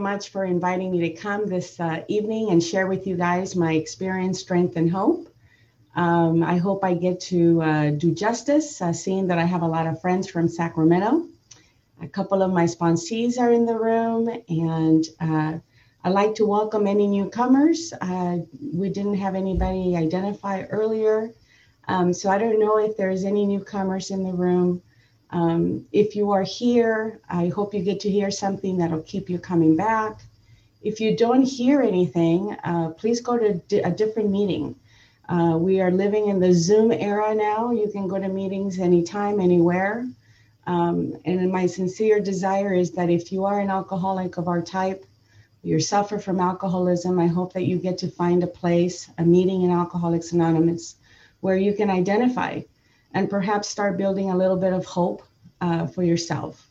much for inviting me to come this uh, evening and share with you guys my experience, strength, and hope. Um, I hope I get to uh, do justice, uh, seeing that I have a lot of friends from Sacramento. A couple of my sponsees are in the room, and uh, I'd like to welcome any newcomers. Uh, we didn't have anybody identify earlier, um, so I don't know if there's any newcomers in the room. Um, if you are here, I hope you get to hear something that'll keep you coming back. If you don't hear anything, uh, please go to a different meeting. Uh, we are living in the Zoom era now. You can go to meetings anytime, anywhere. Um, and my sincere desire is that if you are an alcoholic of our type, you suffer from alcoholism, I hope that you get to find a place, a meeting in Alcoholics Anonymous, where you can identify and perhaps start building a little bit of hope uh, for yourself.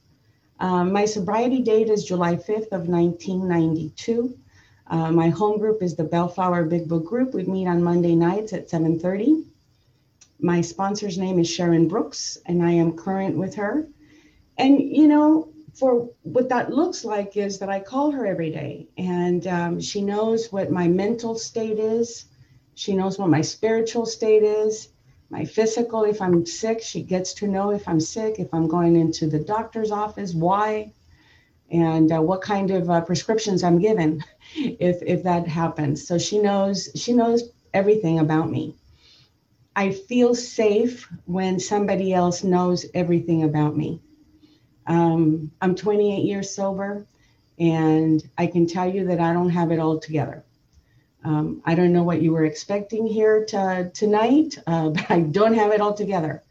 Um, my sobriety date is July 5th of 1992. Uh, my home group is the Bellflower Big Book Group. We meet on Monday nights at 7:30. My sponsor's name is Sharon Brooks, and I am current with her. And you know, for what that looks like is that I call her every day, and um, she knows what my mental state is. She knows what my spiritual state is my physical if i'm sick she gets to know if i'm sick if i'm going into the doctor's office why and uh, what kind of uh, prescriptions i'm given if if that happens. So she knows she knows everything about me. I feel safe when somebody else knows everything about me. Um, i'm 28 years sober and i can tell you that i don't have it all together um, I don't know what you were expecting here to, tonight, uh, but I don't have it all together.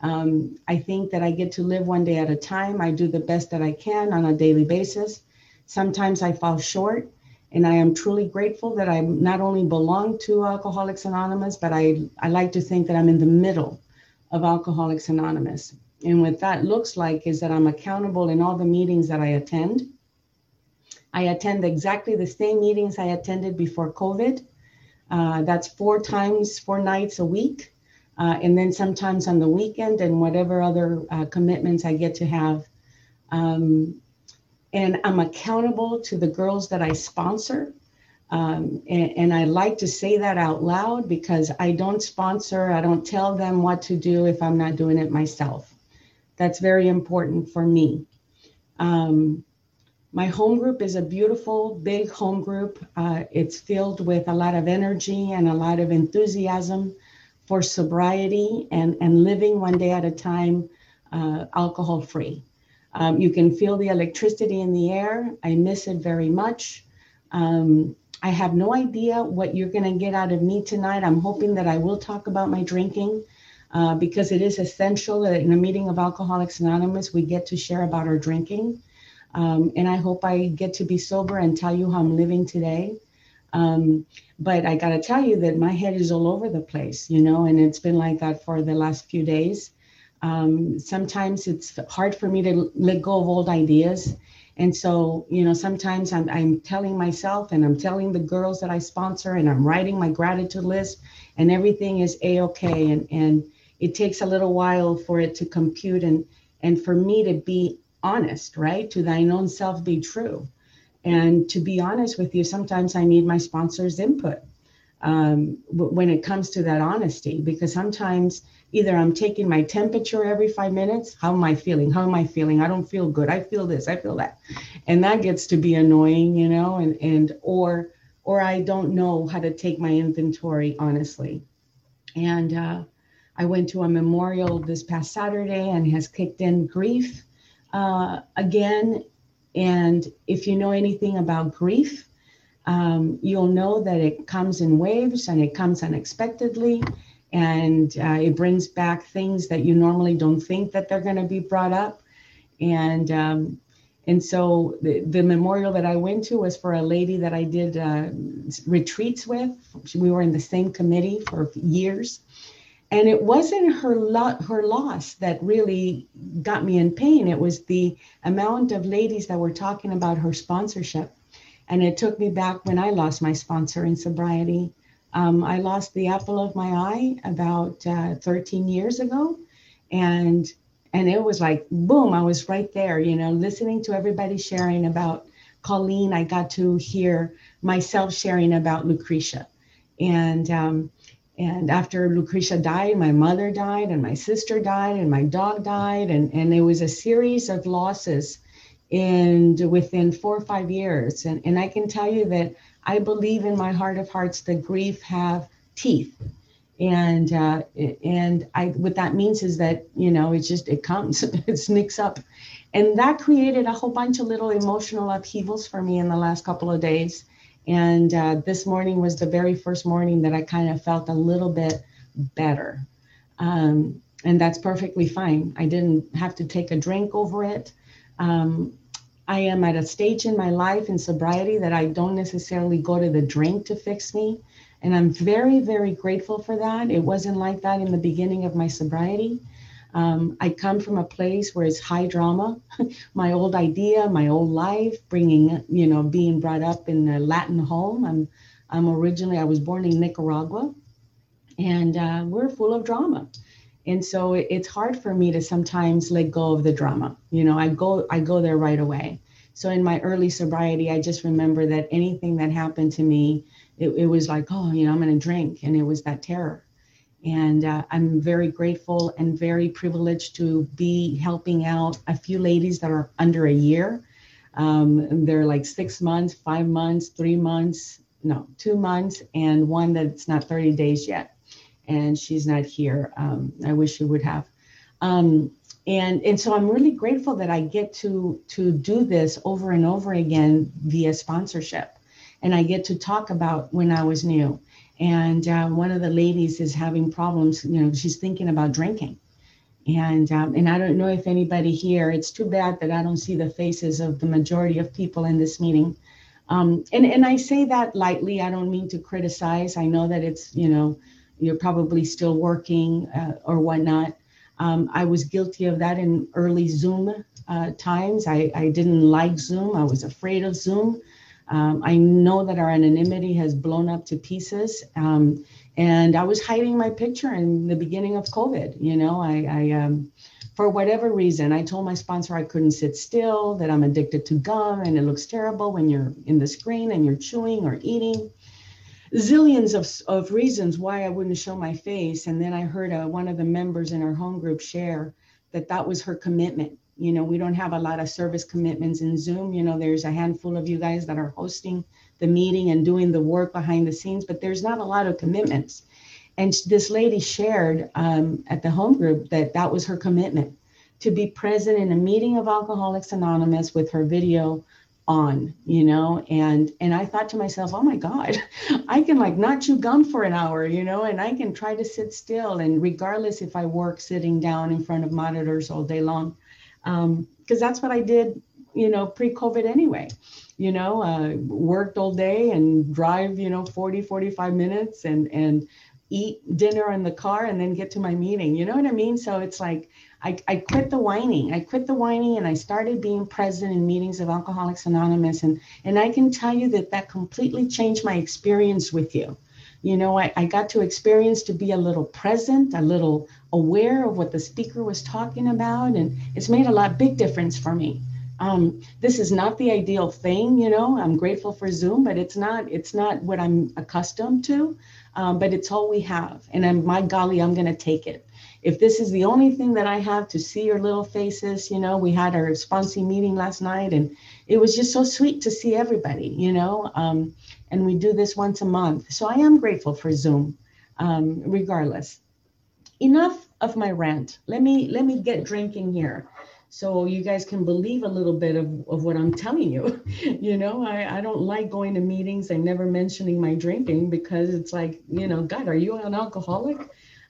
Um, I think that I get to live one day at a time. I do the best that I can on a daily basis. Sometimes I fall short, and I am truly grateful that I not only belong to Alcoholics Anonymous, but I, I like to think that I'm in the middle of Alcoholics Anonymous. And what that looks like is that I'm accountable in all the meetings that I attend. I attend exactly the same meetings I attended before COVID. Uh, that's four times, four nights a week. Uh, and then sometimes on the weekend and whatever other uh, commitments I get to have. Um, and I'm accountable to the girls that I sponsor. Um, and, and, I like to say that out loud because I don't sponsor, I don't tell them what to do if I'm not doing it myself. That's very important for me. Um, my home group is a beautiful, big home group. Uh, it's filled with a lot of energy and a lot of enthusiasm for sobriety and, and living one day at a time uh, alcohol free. Um, you can feel the electricity in the air. I miss it very much. Um, I have no idea what you're going to get out of me tonight. I'm hoping that I will talk about my drinking uh, because it is essential that in a meeting of Alcoholics Anonymous, we get to share about our drinking. Um, and I hope I get to be sober and tell you how I'm living today. Um, but I got to tell you that my head is all over the place, you know, and it's been like that for the last few days. Um, sometimes it's hard for me to let go of old ideas. And so, you know, sometimes I'm, I'm telling myself and I'm telling the girls that I sponsor and I'm writing my gratitude list and everything is a-okay. And, and it takes a little while for it to compute and, and for me to be honest, right? To thine own self be true. And to be honest with you, sometimes I need my sponsor's input um, when it comes to that honesty, because sometimes either I'm taking my temperature every five minutes. How am I feeling? How am I feeling? I don't feel good. I feel this. I feel that, and that gets to be annoying, you know. And and or or I don't know how to take my inventory honestly. And uh, I went to a memorial this past Saturday and has kicked in grief uh, again. And if you know anything about grief, um, you'll know that it comes in waves and it comes unexpectedly and uh, it brings back things that you normally don't think that they're going to be brought up and um, and so the, the memorial that i went to was for a lady that i did uh, retreats with we were in the same committee for years and it wasn't her lo- her loss that really got me in pain. It was the amount of ladies that were talking about her sponsorship. And it took me back when i lost my sponsor in sobriety. Um, i lost the apple of my eye about uh, 13 years ago. And and it was like boom i was right there you know listening to everybody sharing about Colleen, I got to hear myself sharing about Lucretia. And um, and after Lucretia died, my mother died, and my sister died, and my dog died, and and it was a series of losses, and within four or five years. And and I can tell you that I believe in my heart of hearts that grief have teeth, and uh, and I what that means is that you know it just it comes, it sneaks up, and that created a whole bunch of little emotional upheavals for me in the last couple of days and uh, this morning was the very first morning that I kind of felt a little bit better. Um, and that's perfectly fine. I didn't have to take a drink over it. Um, I am at a stage in my life in sobriety that I don't necessarily go to the drink to fix me. And I'm very, very grateful for that. It wasn't like that in the beginning of my sobriety. Um, I come from a place where it's high drama. my old idea, my old life, bringing, you know, being brought up in a Latin home. I'm, I'm originally, I was born in Nicaragua, and uh, we're full of drama. And so it, it's hard for me to sometimes let go of the drama. You know, I go, I go there right away. So in my early sobriety, I just remember that anything that happened to me, it, it was like, oh, you know, I'm going to drink, and it was that terror and uh, I'm very grateful and very privileged to be helping out a few ladies that are under a year. Um, they're like six months, five months, three months, no, two months, and one that's not 30 days yet. And she's not here. Um, I wish she would have. Um, and and so I'm really grateful that I get to to do this over and over again via sponsorship, and I get to talk about when I was new and uh, one of the ladies is having problems. You know, she's thinking about drinking, and um, and I don't know if anybody here. It's too bad that I don't see the faces of the majority of people in this meeting. Um, and and I say that lightly. I don't mean to criticize. I know that it's you know you're probably still working uh, or whatnot. Um, I was guilty of that in early Zoom uh, times. I, I didn't like Zoom. I was afraid of Zoom. Um, I know that our anonymity has blown up to pieces. Um, and I was hiding my picture in the beginning of COVID. You know, I, I um, for whatever reason, I told my sponsor I couldn't sit still, that I'm addicted to gum and it looks terrible when you're in the screen and you're chewing or eating. Zillions of, of reasons why I wouldn't show my face. And then I heard uh, one of the members in our home group share that that was her commitment you know we don't have a lot of service commitments in zoom. You know there's a handful of you guys that are hosting the meeting and doing the work behind the scenes but there's not a lot of commitments. And this lady shared um, at the home group that that was her commitment to be present in a meeting of alcoholics anonymous with her video on you know? And and i thought to myself oh my god i can like not chew gum for an hour you know and i can try to sit still and regardless if i work sitting down in front of monitors all day long because um, that's what I did, you know, pre-COVID anyway. You know, uh, worked all day and drive, you know, 40, 45 minutes and and eat dinner in the car and then get to my meeting. You know what I mean? So it's like I, I quit the whining. I quit the whining and I started being present in meetings of Alcoholics Anonymous. And, and I can tell you that that completely changed my experience with you you know, I, I got to experience to be a little present, a little aware of what the speaker was talking about, and it's made a lot big difference for me. Um, this is not the ideal thing, you know. I'm grateful for Zoom, but it's not it's not what I'm accustomed to. Um, but it's all we have, and I'm, my golly, I'm going to take it. If this is the only thing that I have to see your little faces, you know, we had our sponsee meeting last night, and it was just so sweet to see everybody, you know. Um, and we do this once a month. So I am grateful for Zoom, um, regardless. Enough of my rant. Let me let me get drinking here, so you guys can believe a little bit of, of what I'm telling you. you know, I, I don't like going to meetings and never mentioning my drinking because it's like, you know, God, are you an alcoholic?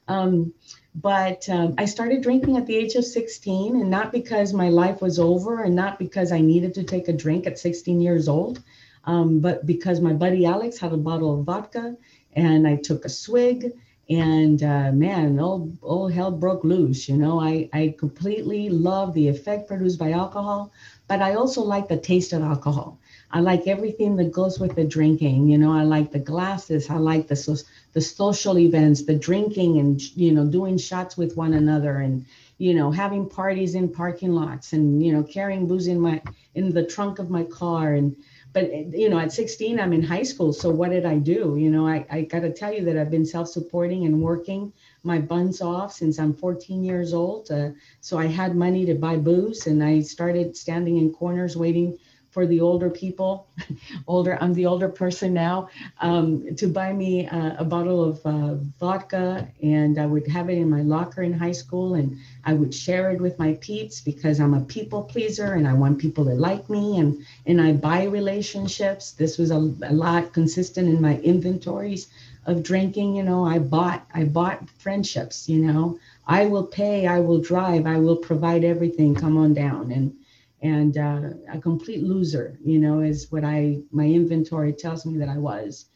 Um, but um, I started drinking at the age of 16, and not because my life was over, and not because I needed to take a drink at 16 years old. Um, but because my buddy Alex had a bottle of vodka and I took a swig and uh, man, all, all hell broke loose. You know, I, I completely love the effect produced by alcohol, but I also like the taste of alcohol. I like everything that goes with the drinking. You know, I like the glasses. I like the so, the social events, the drinking, and you know, doing shots with one another, and you know, having parties in parking lots and, you know, carrying booze in my, in the trunk of my car. And, but, you know, at 16, I'm in high school. So what did I do? You know, I, I got to tell you that I've been self supporting and working my buns off since I'm 14 years old. Uh, so I had money to buy booze and I started standing in corners waiting for the older people, older, I'm the older person now, um, to buy me uh, a bottle of uh, vodka and I would have it in my locker in high school and I would share it with my peeps because I'm a people pleaser and I want people to like me and, and I buy relationships. This was a, a lot consistent in my inventories of drinking, you know, I bought, I bought friendships, you know, I will pay, I will drive, I will provide everything, come on down. And, and uh, a complete loser, you know, is what I my inventory tells me that I was.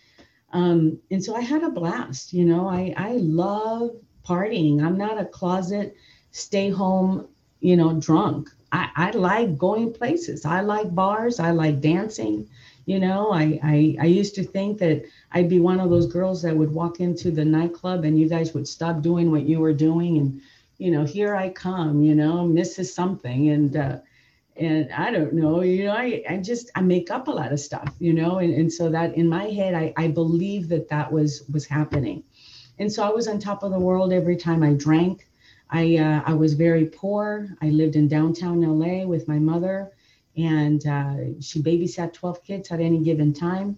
Um, and so I had a blast, you know. I I love partying. I'm not a closet, stay home, you know, drunk. I, I like going places. I like bars. I like dancing. You know, I, I I used to think that I'd be one of those girls that would walk into the nightclub and you guys would stop doing what you were doing and you know, here I come, you know, Mrs. Something. And uh, and I don't know, you know, I, I just, I make up a lot of stuff, you know, and, and so that in my head, I, I believe that that was, was happening. And so I was on top of the world every time I drank. I, uh, I was very poor. I lived in downtown LA with my mother and uh, she babysat 12 kids at any given time.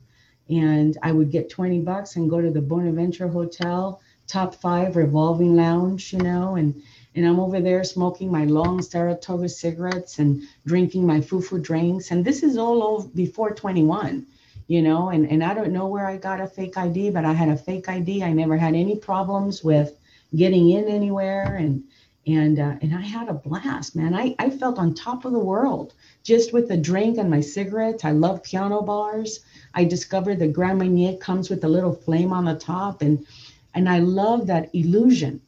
And I would get 20 bucks and go to the Bonaventure Hotel, top five revolving lounge, you know, and, and I'm over there smoking my long Saratoga cigarettes and drinking my fufu drinks. And this is all before 21, you know, and, and I don't know where I got a fake ID, but I had a fake ID. I never had any problems with getting in anywhere. And, and, uh, and I had a blast, man. I, I felt on top of the world just with the drink and my cigarettes. I love piano bars. I discovered the Grand Marnier comes with a little flame on the top. And, and I love that illusion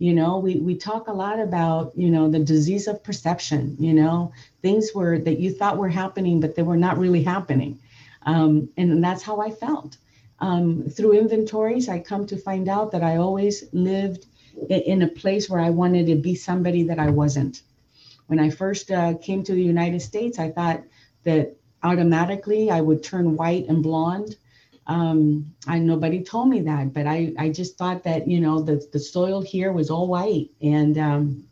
you know we we talk a lot about you know the disease of perception you know things were that you thought were happening but they were not really happening. Um, and that's how i felt. Um, through inventories i come to find out that i always lived in a place where i wanted to be somebody that i wasn't. When i first uh, came to the united states i thought that automatically i would turn white and blonde um, I nobody told me that, but I I just thought that you know the the soil here was all white and um,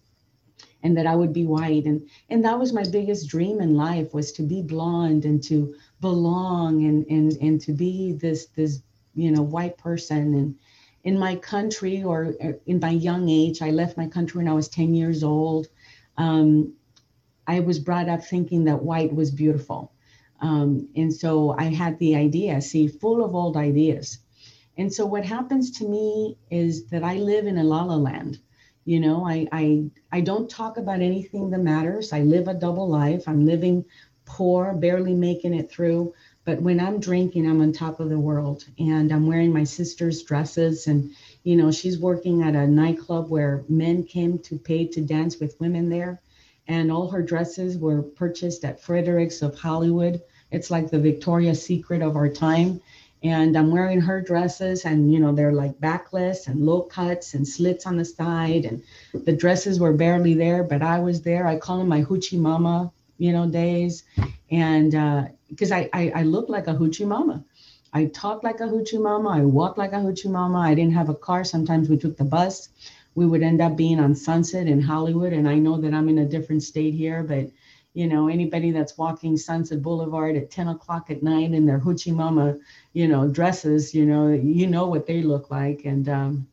and that I would be white. And and that was my biggest dream in life was to be blonde and to belong and and and to be this this you know white person. And in my country or in my young age I left my country when I was 10 years old. Um, I was brought up thinking that white was beautiful um, and so I had the idea, see, full of old ideas. And so what happens to me is that I live in a la la land. You know, I, I I don't talk about anything that matters. I live a double life. I'm living poor, barely making it through. But when I'm drinking, I'm on top of the world, and I'm wearing my sister's dresses. And you know, she's working at a nightclub where men came to pay to dance with women there and all her dresses were purchased at Fredericks of Hollywood. It's like the Victoria's Secret of our time. And I'm wearing her dresses, and you know, they're like backless and low cuts and slits on the side. And the dresses were barely there, but I was there. I call them my hoochie mama, you know, days. And because uh, I, I, I look like a hoochie mama. I talk like a hoochie mama. I walk like a hoochie mama. I didn't have a car. Sometimes we took the bus we would end up being on Sunset in Hollywood. And I know that I'm in a different state here, but you know, anybody that's walking Sunset Boulevard at 10 o'clock at night in their hoochie mama, you know, dresses, you know, you know what they look like. And um,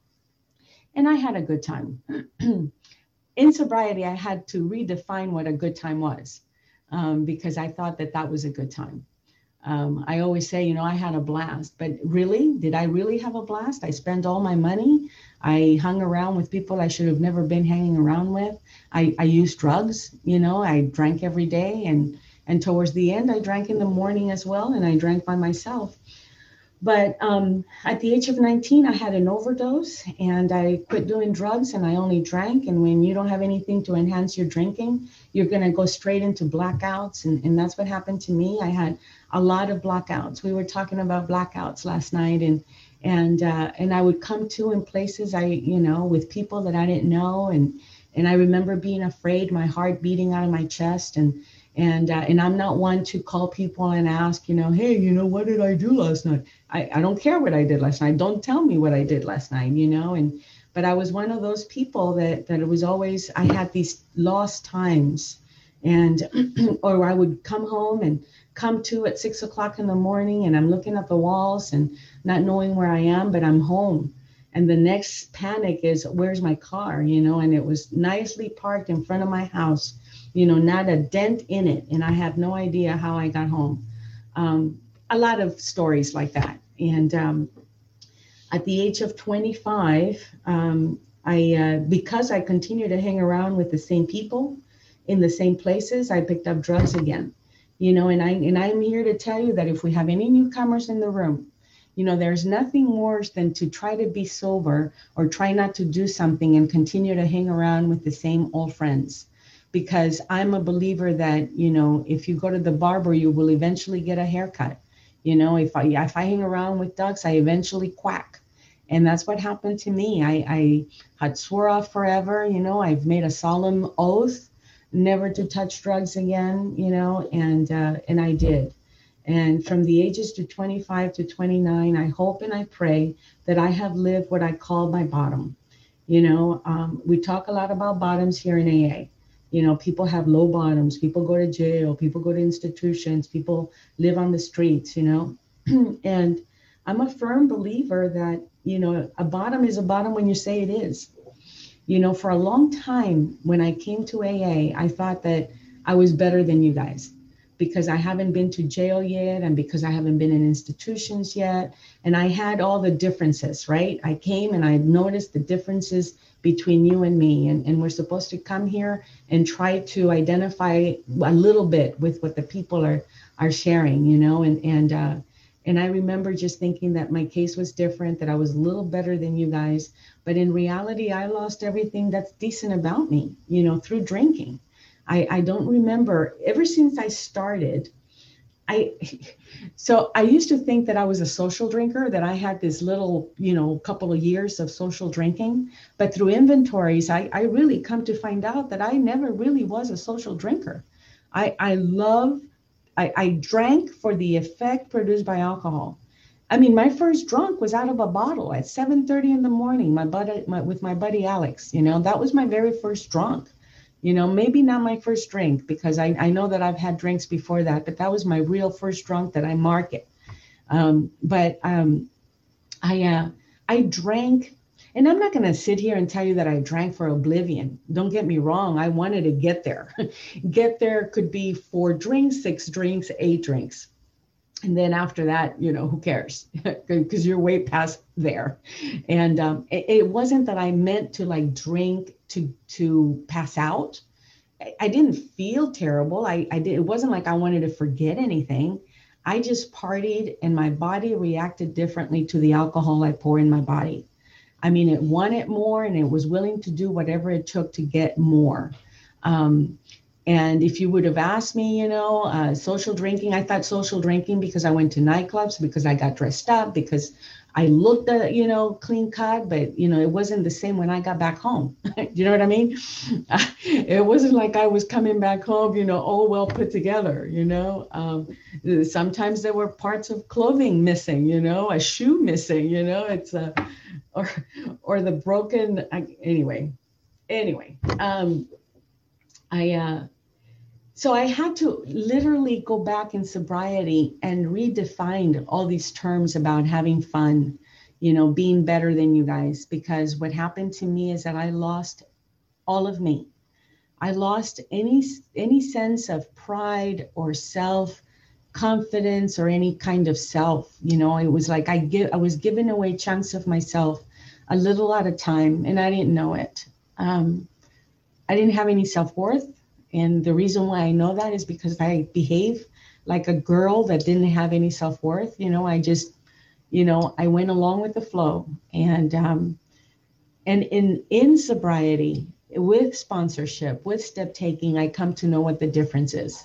and I had a good time. in sobriety, I had to redefine what a good time was um, because I thought that that was a good time. Um, I always say, you know, I had a blast, but really, did I really have a blast? I spent all my money. I hung around with people I should have never been hanging around with. I, I used drugs, you know, I drank every day and and towards the end I drank in the morning as well and I drank by myself. But um, at the age of 19, I had an overdose and I quit doing drugs and I only drank. And when you don't have anything to enhance your drinking, you're going to go straight into blackouts. And, and that's what happened to me. I had a lot of blackouts. We were talking about blackouts last night and and uh, and I would come to in places I you know with people that I didn't know and and I remember being afraid, my heart beating out of my chest, and and uh, and I'm not one to call people and ask, you know, hey, you know, what did I do last night? I, I don't care what I did last night. Don't tell me what I did last night, you know. And but I was one of those people that that it was always I had these lost times, and or I would come home and come to at six o'clock in the morning, and I'm looking at the walls and not knowing where I am, but I'm home. And the next panic is, where's my car? You know, and it was nicely parked in front of my house you know, not a dent in it. And I have no idea how I got home. Um, a lot of stories like that. And um, at the age of 25, um, I, uh, because I continued to hang around with the same people in the same places, I picked up drugs again. You know, and I and I'm here to tell you that if we have any newcomers in the room, you know, there's nothing worse than to try to be sober or try not to do something and continue to hang around with the same old friends because I'm a believer that, you know, if you go to the barber, you will eventually get a haircut. You know, if I if I hang around with ducks, I eventually quack. And that's what happened to me. I, I had swore off forever, you know, I've made a solemn oath never to touch drugs again, you know, and uh, and I did. And from the ages to 25 to 29, I hope and I pray that I have lived what I call my bottom. You know, um, we talk a lot about bottoms here in AA. You know, people have low bottoms, people go to jail, people go to institutions, people live on the streets, you know. and I'm a firm believer that, you know, a bottom is a bottom when you say it is. You know, for a long time when I came to AA, I thought that I was better than you guys because I haven't been to jail yet and because I haven't been in institutions yet. And I had all the differences, right? I came and I noticed the differences between you and me. And, and we're supposed to come here and try to identify a little bit with what the people are are sharing, you know, and and uh, and I remember just thinking that my case was different, that I was a little better than you guys. But in reality, I lost everything that's decent about me, you know, through drinking. I, I don't remember ever since I started, I so I used to think that I was a social drinker, that I had this little, you know, couple of years of social drinking. But through inventories, I, I really come to find out that I never really was a social drinker. I, I love, I, I drank for the effect produced by alcohol. I mean, my first drunk was out of a bottle at 7:30 in the morning. My buddy, my, with my buddy Alex. You know, that was my very first drunk you know maybe not my first drink because I, I know that i've had drinks before that but that was my real first drunk that i market. Um, but um, i uh, i drank and i'm not going to sit here and tell you that i drank for oblivion. Don't get me wrong i wanted to get there. Get there could be four drinks six drinks eight drinks. And then after that you know who cares? Because you're way past there. And um, it, it, wasn't that i meant to like drink to to pass out. I, I didn't feel terrible. I, I did it wasn't like i wanted to forget anything. I just partied and my body reacted differently to the alcohol i pour in my body. I mean it wanted more and it was willing to do whatever it took to get more. Um, and if you would have asked me, you know, uh, social drinking, I thought social drinking because I went to nightclubs, because I got dressed up, because I looked, uh, you know, clean cut, but, you know, it wasn't the same when I got back home. you know what I mean? it wasn't like I was coming back home, you know, all well put together, you know. Um, sometimes there were parts of clothing missing, you know, a shoe missing, you know, it's a, uh, or, or the broken, anyway, anyway. Um, I, uh, so I had to literally go back in sobriety and redefine all these terms about having fun, you know, being better than you guys. Because what happened to me is that I lost all of me. I lost any any sense of pride or self confidence or any kind of self. You know, it was like I give I was giving away chunks of myself a little at a time, and I didn't know it. Um, I didn't have any self worth. And the reason why I know that is because I behave like a girl that didn't have any self worth. You know, I just, you know, I went along with the flow. And um, and in in sobriety, with sponsorship, with step taking, I come to know what the difference is.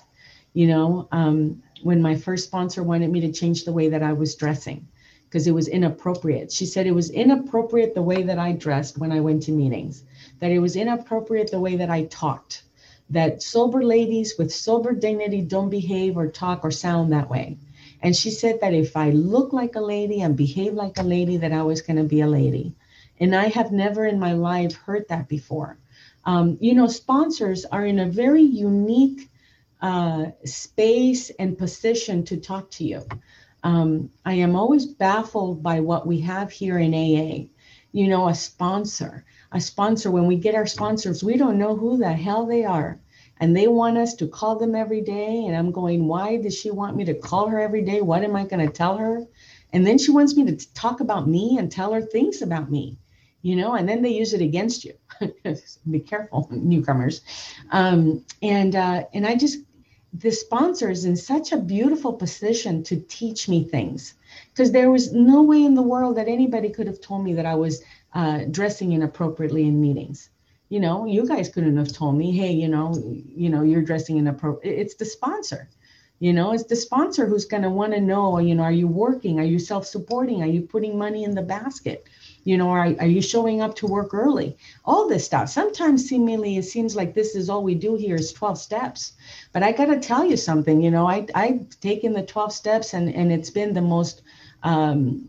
You know, um, when my first sponsor wanted me to change the way that I was dressing, because it was inappropriate. She said it was inappropriate the way that I dressed when I went to meetings, that it was inappropriate the way that I talked, that sober ladies with sober dignity don't behave or talk or sound that way. And she said that if I look like a lady and behave like a lady, that I was going to be a lady. And I have never in my life heard that before. Um, you know, sponsors are in a very unique uh, space and position to talk to you. Um, I am always baffled by what we have here in AA. You know, a sponsor, a sponsor, when we get our sponsors, we don't know who the hell they are and they want us to call them every day. And I'm going, why does she want me to call her every day? What am I going to tell her? And then she wants me to talk about me and tell her things about me, you know, and then they use it against you. Be careful, newcomers. Um, and uh, and I just the sponsor is in such a beautiful position to teach me things because there was no way in the world that anybody could have told me that I was uh, dressing inappropriately in meetings you know, you guys couldn't have told me, hey, you know, you know, you're dressing in a pro. It's the sponsor. You know, it's the sponsor who's going to want to know, you know, are you working? Are you self-supporting? Are you putting money in the basket? You know, are, are you showing up to work early? All this stuff. Sometimes seemingly it seems like this is all we do here is 12 steps. But I got to tell you something, you know, I, I've taken the 12 steps and, and it's been the most um,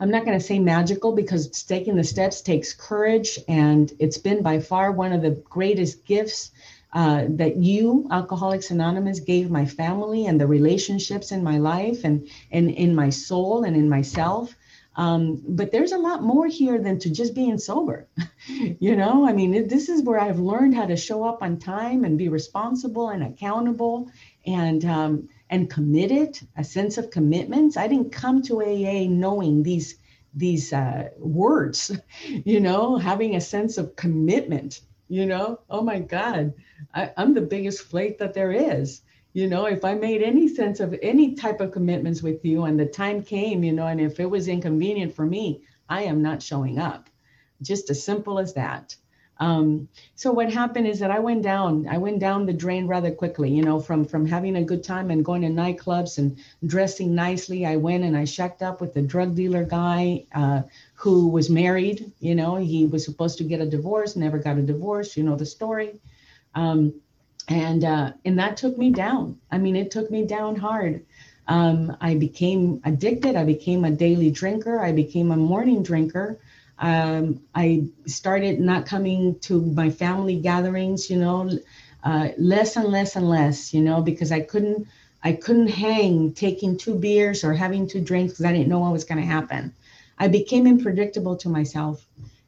I'm not going to say magical because taking the steps takes courage, and it's been by far one of the greatest gifts uh, that you, Alcoholics Anonymous, gave my family and the relationships in my life and, and in my soul and in myself. Um, but there's a lot more here than to just being sober. you know, I mean, this is where I've learned how to show up on time and be responsible and accountable and um, and committed, a sense of commitment. I didn't come to AA knowing these these uh, words, you know, having a sense of commitment. You know, oh my God, I, I'm the biggest flake that there is. You know, if I made any sense of any type of commitments with you and the time came, you know, and if it was inconvenient for me, I am not showing up. Just as simple as that. Um, so what happened is that I went down, I went down the drain rather quickly, you know, from from having a good time and going to nightclubs and dressing nicely. I went and I shacked up with a drug dealer guy uh, who was married. You know, he was supposed to get a divorce, never got a divorce. You know the story. Um, and uh, and that took me down. I mean, it took me down hard. Um, I became addicted. I became a daily drinker. I became a morning drinker. Um, I started not coming to my family gatherings, you know, uh, less and less and less, you know, because I couldn't I couldn't hang taking two beers or having two drinks because I didn't know what was going to happen. I became unpredictable to myself,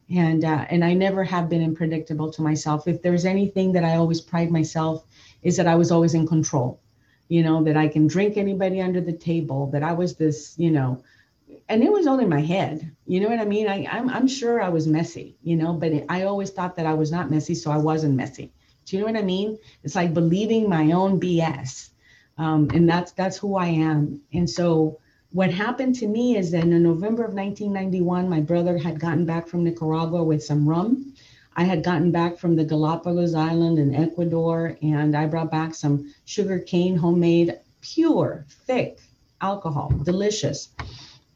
and uh, and I never have been unpredictable to myself. If there's anything that I always pride myself is that I was always in control. You know that I can drink anybody under the table. That I was this, you know, and it was in my head. You know what I mean? I, I'm, I'm sure I was messy, you know, but it, I always thought that I was not messy, so I wasn't messy. Do you know what I mean? It's like believing my own BS. Um, and that's that's who I am. And so what happened to me is that in November of 1991, my brother had gotten back from Nicaragua with some rum. I had gotten back from the Galapagos Island in Ecuador, and I brought back some sugar cane homemade, pure, thick alcohol, delicious.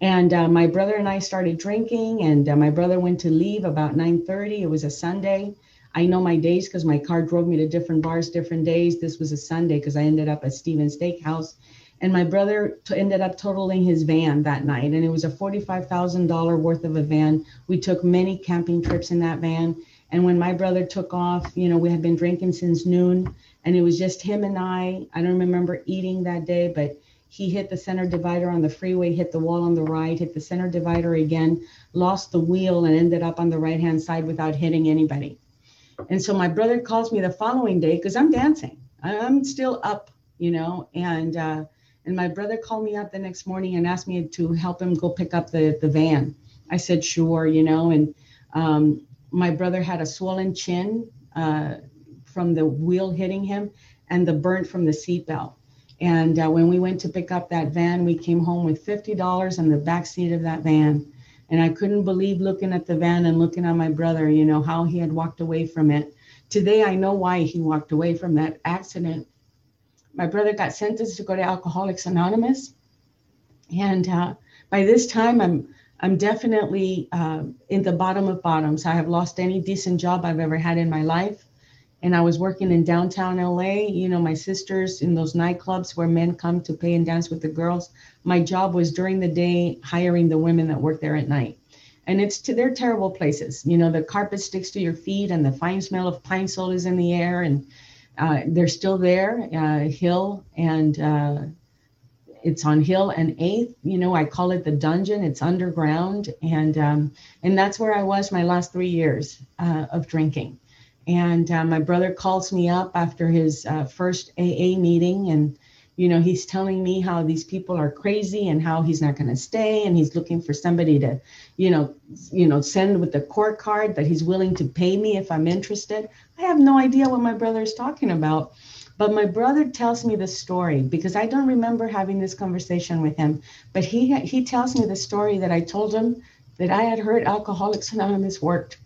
And uh, my brother and I started drinking, and uh, my brother went to leave about 9:30. It was a Sunday. I know my days because my car drove me to different bars, different days. This was a Sunday because I ended up at Steven's Steakhouse, and my brother t- ended up totaling his van that night, and it was a $45,000 worth of a van. We took many camping trips in that van, and when my brother took off, you know, we had been drinking since noon, and it was just him and I. I don't remember eating that day, but he hit the center divider on the freeway, hit the wall on the right, hit the center divider again, lost the wheel, and ended up on the right hand side without hitting anybody. And so my brother calls me the following day because I'm dancing. I'm still up, you know, and uh, and my brother called me up the next morning and asked me to help him go pick up the the van. I said sure, you know, and um, my brother had a swollen chin uh, from the wheel hitting him and the burnt from the seatbelt. And uh, when we went to pick up that van, we came home with $50 in the back seat of that van. And I couldn't believe looking at the van and looking at my brother, you know, how he had walked away from it. Today, I know why he walked away from that accident. My brother got sentenced to go to Alcoholics Anonymous. And uh, by this time, I'm I'm definitely uh, in the bottom of bottoms. I have lost any decent job I've ever had in my life. And I was working in downtown LA, you know, my sisters in those nightclubs where men come to pay and dance with the girls. My job was during the day hiring the women that work there at night. And it's to they're terrible places. You know, the carpet sticks to your feet and the fine smell of pine sol is in the air. And uh, they're still there, uh, Hill and uh, it's on Hill and Eighth. You know, I call it the dungeon. It's underground, and um, and that's where I was my last three years uh, of drinking. And uh, my brother calls me up after his uh, first AA meeting, and you know he's telling me how these people are crazy and how he's not going to stay, and he's looking for somebody to, you know, you know, send with the court card that he's willing to pay me if I'm interested. I have no idea what my brother is talking about but my brother tells me the story because I don't remember having this conversation with him. But he he tells me the story that I told him that I had heard Alcoholics Anonymous worked.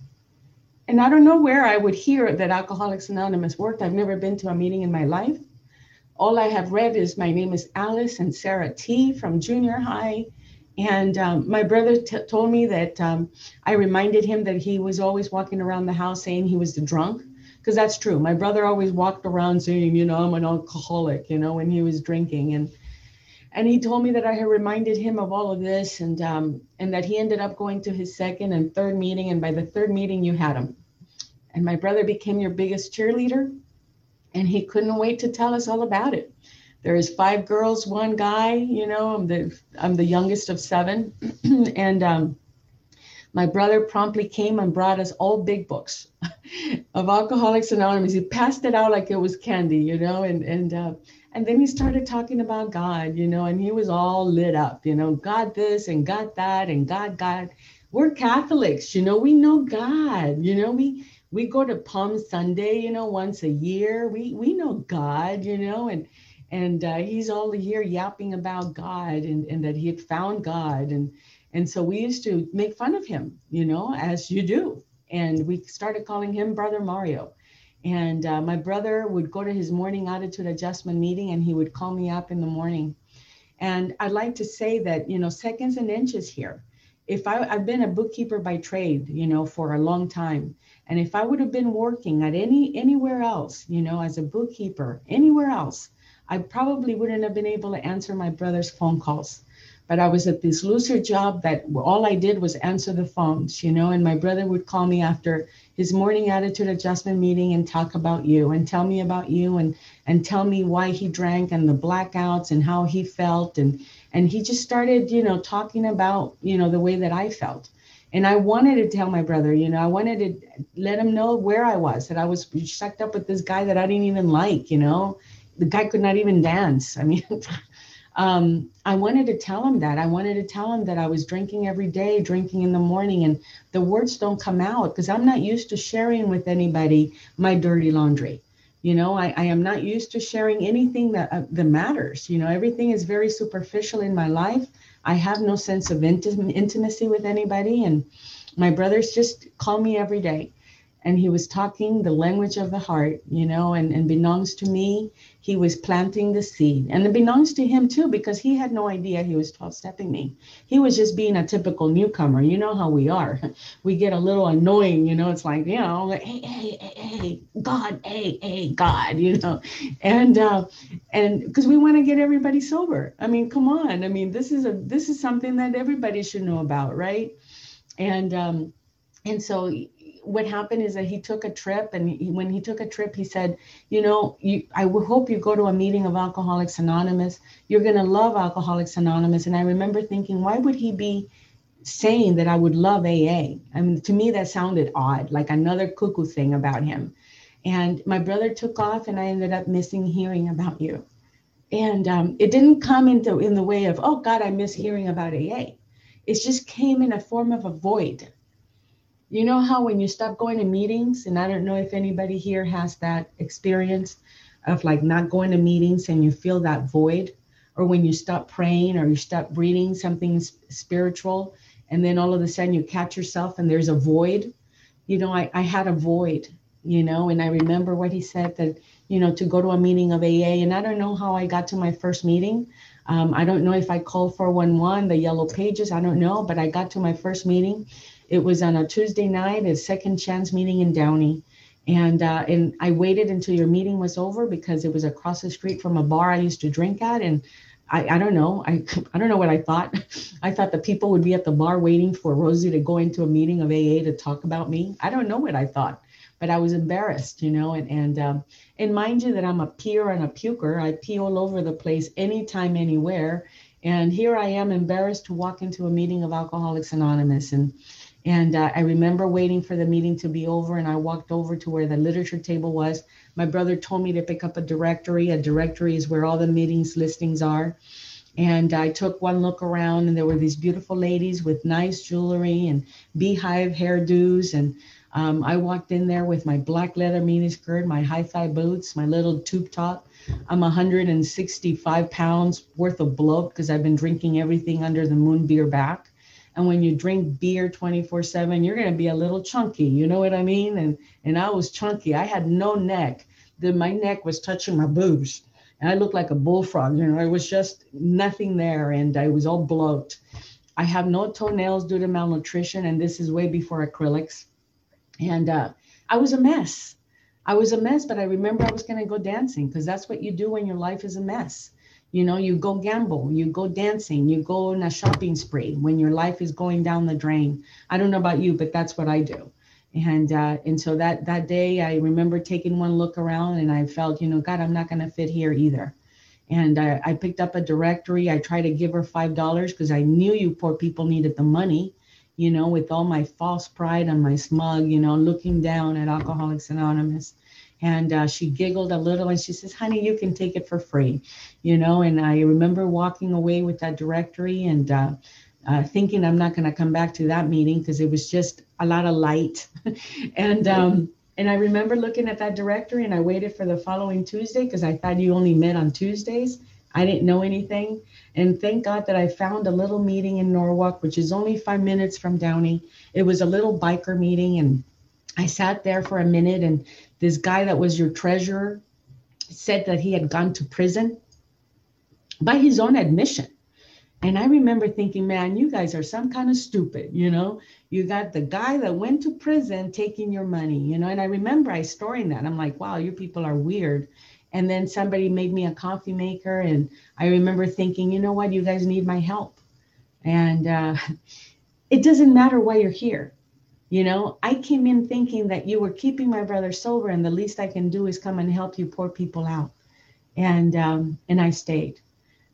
And I don't know where I would hear that Alcoholics Anonymous worked. I've never been to a meeting in my life. All I have read is my name is Alice and Sarah T from junior high. And um, my brother t- told me that um, I reminded him that he was always walking around the house saying he was the drunk because that's true. My brother always walked around saying, you know, I'm an alcoholic, you know, when he was drinking. And and he told me that I had reminded him of all of this and um, and that he ended up going to his second and third meeting. And by the third meeting, you had him. And my brother became your biggest cheerleader. And he couldn't wait to tell us all about it. There is five girls, one guy, you know, I'm the I'm the youngest of seven. and um, my brother promptly came and brought us all big books of Alcoholics Anonymous. He passed it out like it was candy, you know, and and uh, and then he started talking about God, you know, and he was all lit up, you know, God this and God that and God God. We're Catholics, you know, we know God, you know, we we go to Palm Sunday, you know, once a year. We we know God, you know, and and uh, he's all the year yapping about God and, and that he had found God and and so we used to make fun of him, you know, as you do. And we started calling him Brother Mario. And uh, my brother would go to his morning attitude adjustment meeting and he would call me up in the morning. And I'd like to say that, you know, seconds and inches here. If I, I've been a bookkeeper by trade, you know, for a long time. And if I would have been working at any anywhere else, you know, as a bookkeeper, anywhere else, I probably wouldn't have been able to answer my brother's phone calls but I was at this looser job that all I did was answer the phones, you know, and my brother would call me after his morning attitude adjustment meeting and talk about you and tell me about you and and tell me why he drank and the blackouts and how he felt and and he just started, you know, talking about, you know, the way that I felt. And I wanted to tell my brother, you know, I wanted to let him know where I was, that I was sucked up with this guy that I didn't even like, you know. The guy could not even dance. I mean, um, I wanted to tell him that. I wanted to tell him that I was drinking every day, drinking in the morning, and the words don't come out because I'm not used to sharing with anybody my dirty laundry. You know, I, I am not used to sharing anything that uh, that matters. You know, everything is very superficial in my life. I have no sense of intim- intimacy with anybody, and my brothers just call me every day and he was talking the language of the heart, you know, and, and belongs to me. He was planting the seed. And it belongs to him too, because he had no idea he was 12 stepping me. He was just being a typical newcomer. You know how we are. We get a little annoying, you know, it's like, you know, like, hey, hey, hey, hey, God, hey, hey, God, you know. And uh and because we want to get everybody sober. I mean, come on. I mean, this is a this is something that everybody should know about, right? And um and so what happened is that he took a trip and he, when he took a trip he said you know you, i hope you go to a meeting of alcoholics anonymous. You're going to love alcoholics anonymous. And i remember thinking why would he be saying that i would love aa i mean to me that sounded odd like another cuckoo thing about him. And my brother took off and i ended up missing hearing about you. And um, it didn't come into in the way of oh god i miss hearing about aa it just came in a form of a void you know how when you stop going to meetings, and I don't know if anybody here has that experience of like not going to meetings and you feel that void, or when you stop praying or you stop reading something spiritual, and then all of a sudden you catch yourself and there's a void. You know, I, I had a void, you know, and I remember what he said that, you know, to go to a meeting of AA, and I don't know how I got to my first meeting. Um, I don't know if I called 411, the yellow pages, I don't know, but I got to my first meeting. It was on a Tuesday night, a second chance meeting in Downey. And, uh, and I waited until your meeting was over because it was across the street from a bar I used to drink at. And I, I don't know. I, I don't know what I thought. I thought the people would be at the bar waiting for Rosie to go into a meeting of AA to talk about me. I don't know what I thought, but I was embarrassed, you know. And and um, and mind you that I'm a peer and a puker. I pee all over the place, anytime, anywhere. And here I am, embarrassed to walk into a meeting of Alcoholics Anonymous. And and uh, I remember waiting for the meeting to be over, and I walked over to where the literature table was. My brother told me to pick up a directory. A directory is where all the meetings listings are. And I took one look around, and there were these beautiful ladies with nice jewelry and beehive hairdos. And um, I walked in there with my black leather miniskirt, my high thigh boots, my little tube top. I'm 165 pounds worth of bloat because I've been drinking everything under the moon beer back. And when you drink beer 24 7, you're going to be a little chunky. You know what I mean? And, and I was chunky. I had no neck. The, my neck was touching my boobs. And I looked like a bullfrog. You know, it was just nothing there. And I was all bloat. I have no toenails due to malnutrition. And this is way before acrylics. And uh, I was a mess. I was a mess, but I remember I was going to go dancing because that's what you do when your life is a mess. You know, you go gamble, you go dancing, you go on a shopping spree when your life is going down the drain. I don't know about you, but that's what I do. And uh, and so that that day, I remember taking one look around, and I felt, you know, God, I'm not going to fit here either. And I, I picked up a directory. I tried to give her five dollars because I knew you poor people needed the money. You know, with all my false pride and my smug, you know, looking down at Alcoholics Anonymous and uh, she giggled a little and she says honey you can take it for free you know and i remember walking away with that directory and uh, uh, thinking i'm not going to come back to that meeting because it was just a lot of light and um, and i remember looking at that directory and i waited for the following tuesday because i thought you only met on tuesdays I didn't know anything. And thank God that I found a little meeting in Norwalk, which is only five minutes from Downey. It was a little biker meeting, and I sat there for a minute, and this guy that was your treasurer said that he had gone to prison by his own admission. And I remember thinking, man, you guys are some kind of stupid, you know? You got the guy that went to prison taking your money, you know? And I remember I storing that. I'm like, wow, you people are weird. And then somebody made me a coffee maker. And I remember thinking, you know what? You guys need my help. And uh, it doesn't matter why you're here. You know, I came in thinking that you were keeping my brother sober, and the least I can do is come and help you poor people out. And um, and I stayed,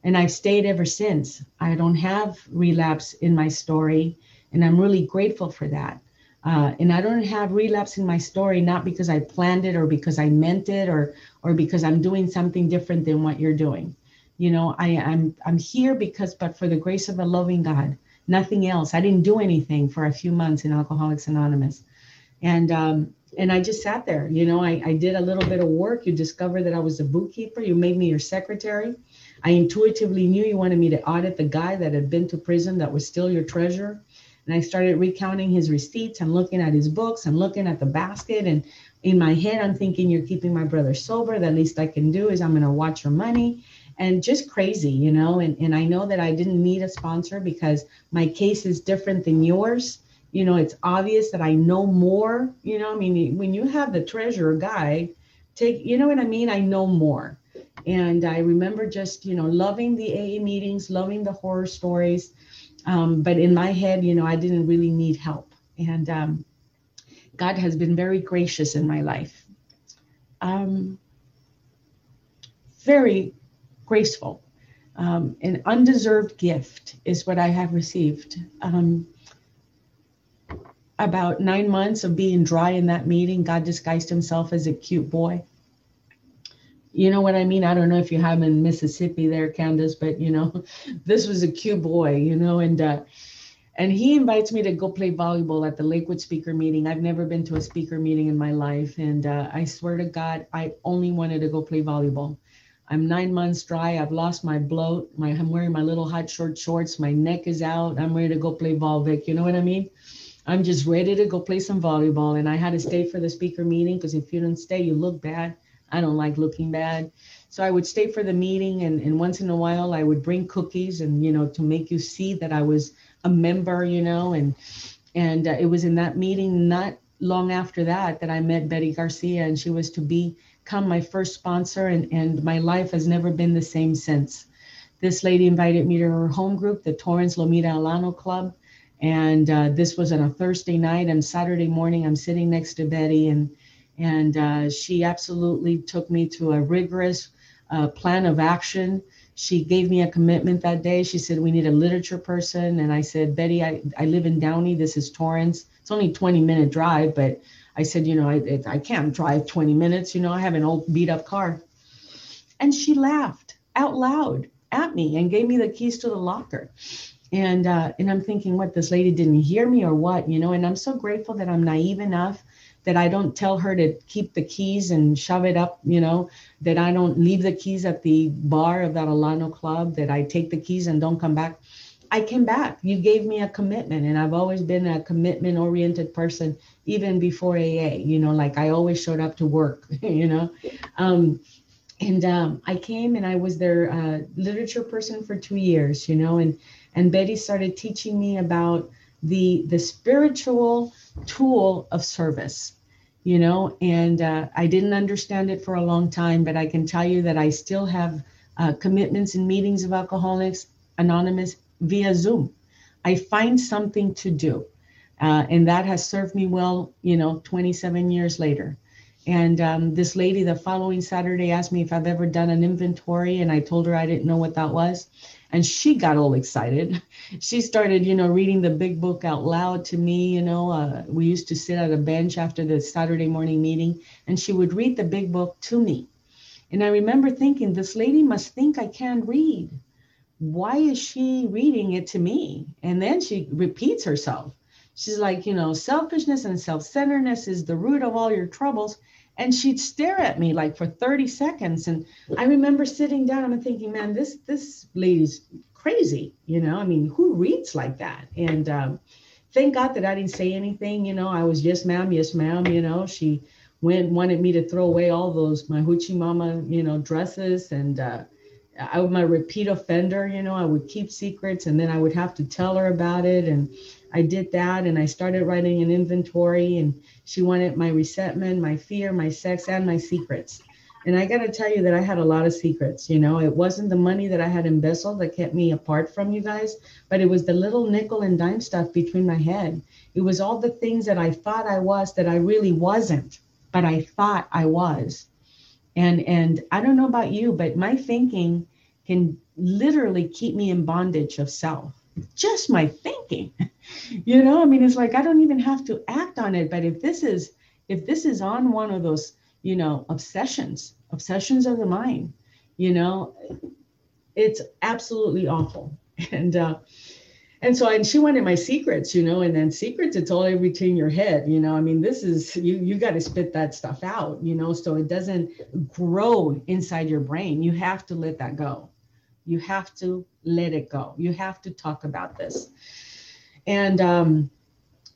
and I've stayed ever since. I don't have relapse in my story, and I'm really grateful for that. Uh, and I don't have relapse in my story not because I planned it or because I meant it or or because I'm doing something different than what you're doing. You know, I, I'm I'm here because, but for the grace of a loving God nothing else. I didn't do anything for a few months in Alcoholics Anonymous. And um, and I just sat there. You know, I, I did a little bit of work. You discovered that I was a bookkeeper. You made me your secretary. I intuitively knew you wanted me to audit the guy that had been to prison that was still your treasurer. And I started recounting his receipts and looking at his books and looking at the basket. And in my head, I'm thinking, you're keeping my brother sober. The least I can do is I'm going to watch your money and just crazy, you know. And, and I know that I didn't need a sponsor because my case is different than yours. You know, it's obvious that I know more. You know, I mean, when you have the treasurer guy, take, you know what I mean? I know more. And I remember just, you know, loving the AA meetings, loving the horror stories. Um, but in my head, you know, I didn't really need help. And um, God has been very gracious in my life. Um, very graceful. Um, an undeserved gift is what I have received. Um, about nine months of being dry in that meeting, God disguised himself as a cute boy. You know what I mean? I don't know if you have in Mississippi there, Candace, but you know, this was a cute boy, you know, and uh, and he invites me to go play volleyball at the Lakewood speaker meeting. I've never been to a speaker meeting in my life, and uh, I swear to God, I only wanted to go play volleyball. I'm nine months dry. I've lost my bloat. My, I'm wearing my little hot short shorts. My neck is out. I'm ready to go play Volvic. You know what I mean? I'm just ready to go play some volleyball. And I had to stay for the speaker meeting because if you don't stay, you look bad. I don't like looking bad. So I would stay for the meeting, and, and once in a while I would bring cookies, and you know, to make you see that I was a member, you know, and and uh, it was in that meeting not long after that that I met Betty Garcia, and she was to become my first sponsor, and and my life has never been the same since. This lady invited me to her home group, the Torrance Lomita Alano Club, and uh, this was on a Thursday night. And Saturday morning, I'm sitting next to Betty, and and uh, she absolutely took me to a rigorous uh, plan of action. She gave me a commitment that day. She said, We need a literature person. And I said, Betty, I, I live in Downey. This is Torrance. It's only 20 minute drive, but I said, You know, I, I can't drive 20 minutes. You know, I have an old beat up car. And she laughed out loud at me and gave me the keys to the locker. And uh, and I'm thinking, what this lady didn't hear me or what, you know? And I'm so grateful that I'm naive enough that I don't tell her to keep the keys and shove it up, you know, that I don't leave the keys at the bar of that Alano club, that I take the keys and don't come back. I came back. You gave me a commitment, and I've always been a commitment oriented person, even before AA, you know, like I always showed up to work, you know. Um, and um, I came and I was their uh, literature person for two years, you know, and and Betty started teaching me about the the spiritual tool of service you know and uh, i didn't understand it for a long time but i can tell you that i still have uh, commitments and meetings of alcoholics anonymous via zoom. I find something to do uh, and that has served me well you know 27 years later. And um, this lady the following saturday asked me if i've ever done an inventory and i told her i didn't know what that was. And she got all excited. She started you know reading the big book out loud to me you know uh, we used to sit at a bench after the saturday morning meeting and she would read the big book to me. And i remember thinking this lady must think i can't read why is she reading it to me? And then she repeats herself. She's like you know selfishness and self-centeredness is the root of all your troubles. And she'd stare at me like for 30 seconds. And i remember sitting down and thinking man this this lady's crazy you know? I mean who reads like that? And um, thank god that i didn't say anything you know? I was yes ma'am yes ma'am you know? She went wanted me to throw away all those my hoochie mama you know dresses. And uh, I was my repeat offender, you know, I would keep secrets and then I would have to tell her about it. And I did that and I started writing an inventory and she wanted my resentment, my fear, my sex, and my secrets. And I got to tell you that I had a lot of secrets. You know, it wasn't the money that I had embezzled that kept me apart from you guys, but it was the little nickel and dime stuff between my head. It was all the things that I thought I was that I really wasn't, but I thought I was. And and I don't know about you, but my thinking can literally keep me in bondage of self. Just my thinking. you know i mean it's like i don't even have to act on it but if this is if this is on one of those you know obsessions obsessions of the mind you know it's absolutely awful and uh and so and she wanted my secrets you know and then secrets it's all everything in your head you know i mean this is you you got to spit that stuff out you know so it doesn't grow inside your brain. You have to let that go. You have to let it go. You have to talk about this. And um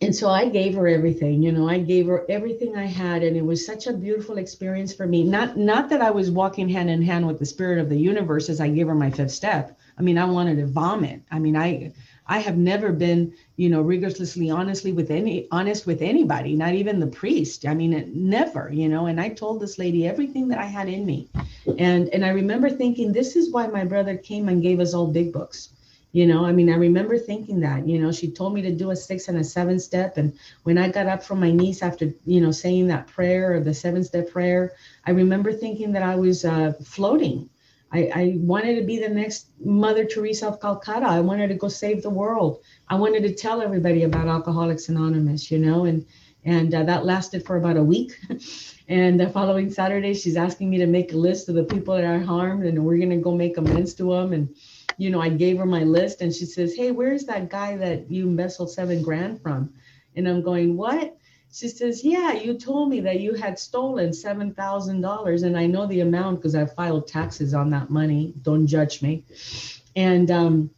and so i gave her everything you know i gave her everything i had and it was such a beautiful experience for me. Not not that i was walking hand in hand with the spirit of the universe as i gave her my fifth step. I mean i wanted to vomit. I mean i i have never been you know rigorously honestly with any honest with anybody not even the priest. I mean never you know and i told this lady everything that i had in me. And and i remember thinking this is why my brother came and gave us all big books. You know i mean i remember thinking that you know she told me to do a six and a seven step. And when i got up from my knees after you know saying that prayer or the seven step prayer i remember thinking that i was uh, floating I, I wanted to be the next mother teresa of calcutta i wanted to go save the world i wanted to tell everybody about alcoholics anonymous you know and and uh, that lasted for about a week and the following saturday she's asking me to make a list of the people that i harmed and we're to go make amends to them and you know, I gave her my list and she says, Hey, where's that guy that you embezzled seven grand from? And I'm going, What? She says, Yeah, you told me that you had stolen $7,000. And I know the amount because I filed taxes on that money. Don't judge me. And, um,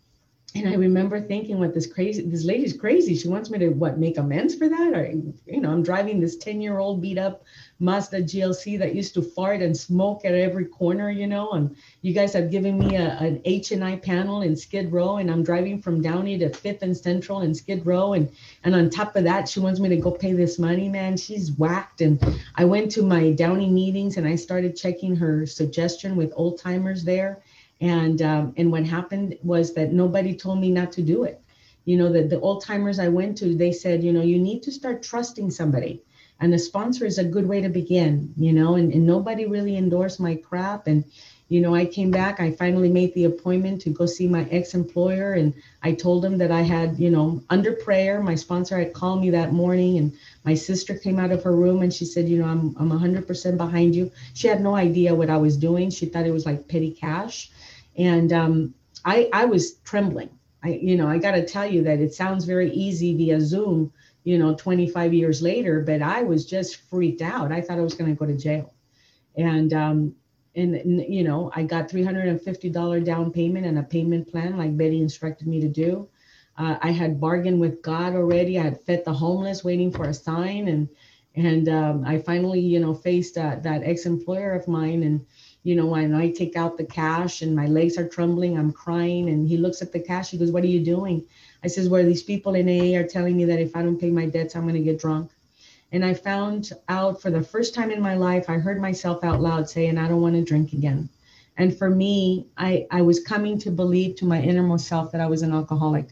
and I remember thinking, what this crazy, this lady's crazy. She wants me to what make amends for that, or you know, I'm driving this 10 year old beat up Mazda GLC that used to fart and smoke at every corner, you know. And you guys have given me a, an H and I panel in Skid Row, and I'm driving from Downey to Fifth and Central in Skid Row, and and on top of that, she wants me to go pay this money, man. She's whacked. And I went to my Downey meetings and I started checking her suggestion with old timers there and um, and what happened was that nobody told me not to do it you know the, the old timers i went to they said you know you need to start trusting somebody and the sponsor is a good way to begin you know and, and nobody really endorsed my crap. And you know i came back i finally made the appointment to go see my ex-employer and i told him that i had you know under prayer my sponsor had called me that morning and my sister came out of her room and she said you know i'm, I'm 100% behind you. She had no idea what i was doing. She thought it was like petty cash. And um, I I was trembling. I you know I got to tell you that it sounds very easy via Zoom, you know, 25 years later, but I was just freaked out. I thought I was going to go to jail, and um, and, you know I got $350 down payment and a payment plan like Betty instructed me to do. Uh, I had bargained with God already. I had fed the homeless, waiting for a sign, and and um, I finally, you know, faced uh, that ex-employer of mine, and you know, when I take out the cash and my legs are trembling, I'm crying. And he looks at the cash. He goes, What are you doing? I says, Where these people in AA are telling me that if I don't pay my debts, I'm going to get drunk. And I found out for the first time in my life, I heard myself out loud saying, I don't want to drink again. And for me, I, I was coming to believe to my innermost self that I was an alcoholic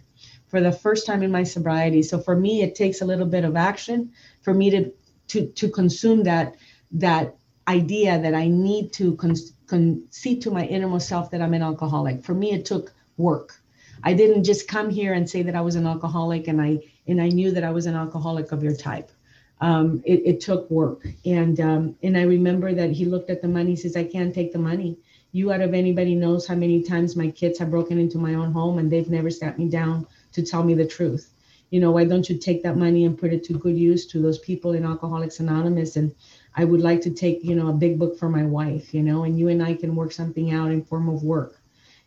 for the first time in my sobriety. So for me, it takes a little bit of action for me to to to consume that that idea that I need to con- concede to my innermost self that I'm an alcoholic. For me, it took work. I didn't just come here and say that I was an alcoholic and I and I knew that I was an alcoholic of your type. Um, it, it, took work, and um, and I remember that he looked at the money. He says, "I can't take the money. You out of anybody knows how many times my kids have broken into my own home and they've never sat me down to tell me the truth. You know, why don't you take that money and put it to good use to those people in Alcoholics Anonymous and I would like to take, you know, a big book for my wife, you know, and you and I can work something out in form of work.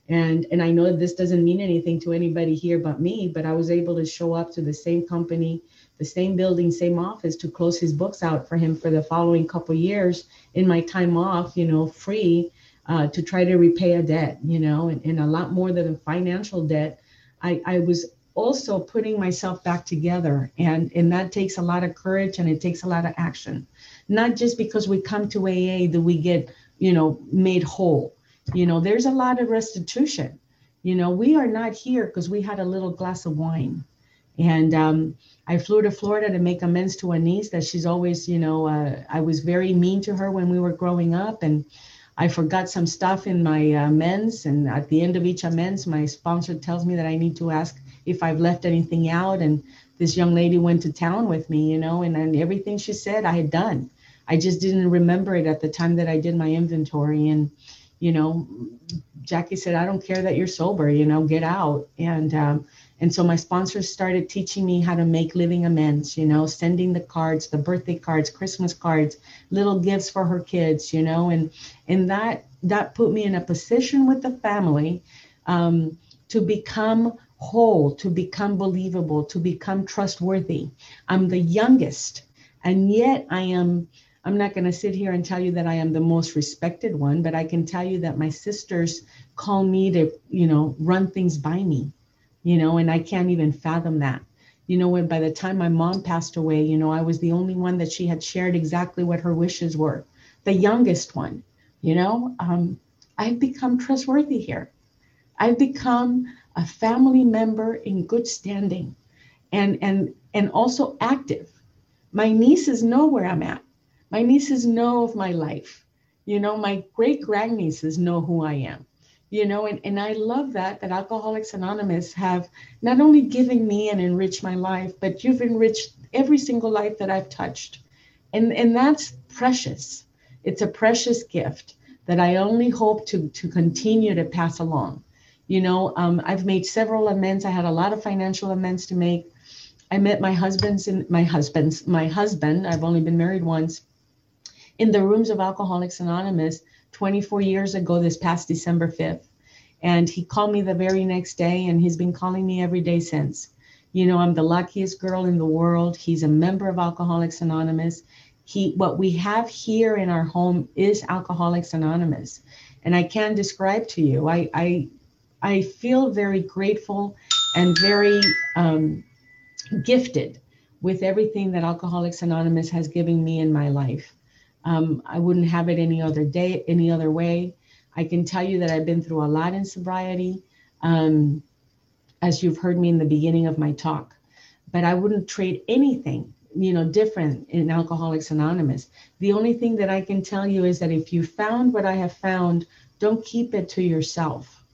And and I know this doesn't mean anything to anybody here but me, but I was able to show up to the same company, the same building, same office to close his books out for him for the following couple years in my time off, you know, free uh, to try to repay a debt, you know, and, and a lot more than a financial debt. I, I was also putting myself back together and and that takes a lot of courage and it takes a lot of action not just because we come to AA that we get, you know, made whole. You know, there's a lot of restitution. You know, we are not here because we had a little glass of wine. And um, I flew to Florida to make amends to a niece that she's always, you know, uh, I was very mean to her when we were growing up. And I forgot some stuff in my uh, amends. And at the end of each amends, my sponsor tells me that I need to ask if I've left anything out. And this young lady went to town with me, you know, and then everything she said I had done. I just didn't remember it at the time that I did my inventory. And, you know, Jackie said, I don't care that you're sober, you know, get out. And, um, and so my sponsors started teaching me how to make living amends, you know, sending the cards, the birthday cards, Christmas cards, little gifts for her kids, you know, and, and that, that put me in a position with the family um, to become whole, to become believable, to become trustworthy. I'm the youngest, and yet I am I'm not going to sit here and tell you that I am the most respected one, but I can tell you that my sisters call me to, you know, run things by me, you know, and I can't even fathom that. You know, when by the time my mom passed away, you know, I was the only one that she had shared exactly what her wishes were, the youngest one, you know. Um, I've become trustworthy here. I've become a family member in good standing and and and also active. My nieces know where I'm at my nieces know of my life. You know, my great grandnieces know who I am. You know, and, and I love that that Alcoholics Anonymous have not only given me and enriched my life, but you've enriched every single life that I've touched. And and that's precious. It's a precious gift that I only hope to to continue to pass along. You know, um, I've made several amends. I had a lot of financial amends to make. I met my husband's and my husband's my husband. I've only been married once in the rooms of Alcoholics Anonymous 24 years ago, this past December 5th. And he called me the very next day, and he's been calling me every day since. You know, I'm the luckiest girl in the world. He's a member of Alcoholics Anonymous. He, what we have here in our home is Alcoholics Anonymous, and I can describe to you. I, I, I feel very grateful and very um, gifted with everything that Alcoholics Anonymous has given me in my life. Um, I wouldn't have it any other day, any other way. I can tell you that I've been through a lot in sobriety, um, as you've heard me in the beginning of my talk. But I wouldn't trade anything, you know, different in Alcoholics Anonymous. The only thing that I can tell you is that if you found what I have found, don't keep it to yourself.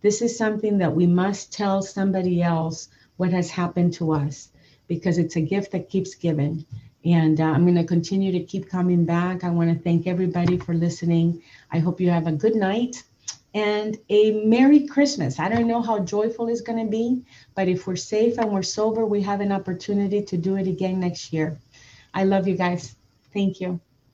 This is something that we must tell somebody else what has happened to us because it's a gift that keeps giving. And uh, I'm going to continue to keep coming back. I want to thank everybody for listening. I hope you have a good night and a Merry Christmas. I don't know how joyful it's going to be, but if we're safe and we're sober, we have an opportunity to do it again next year. I love you guys. Thank you.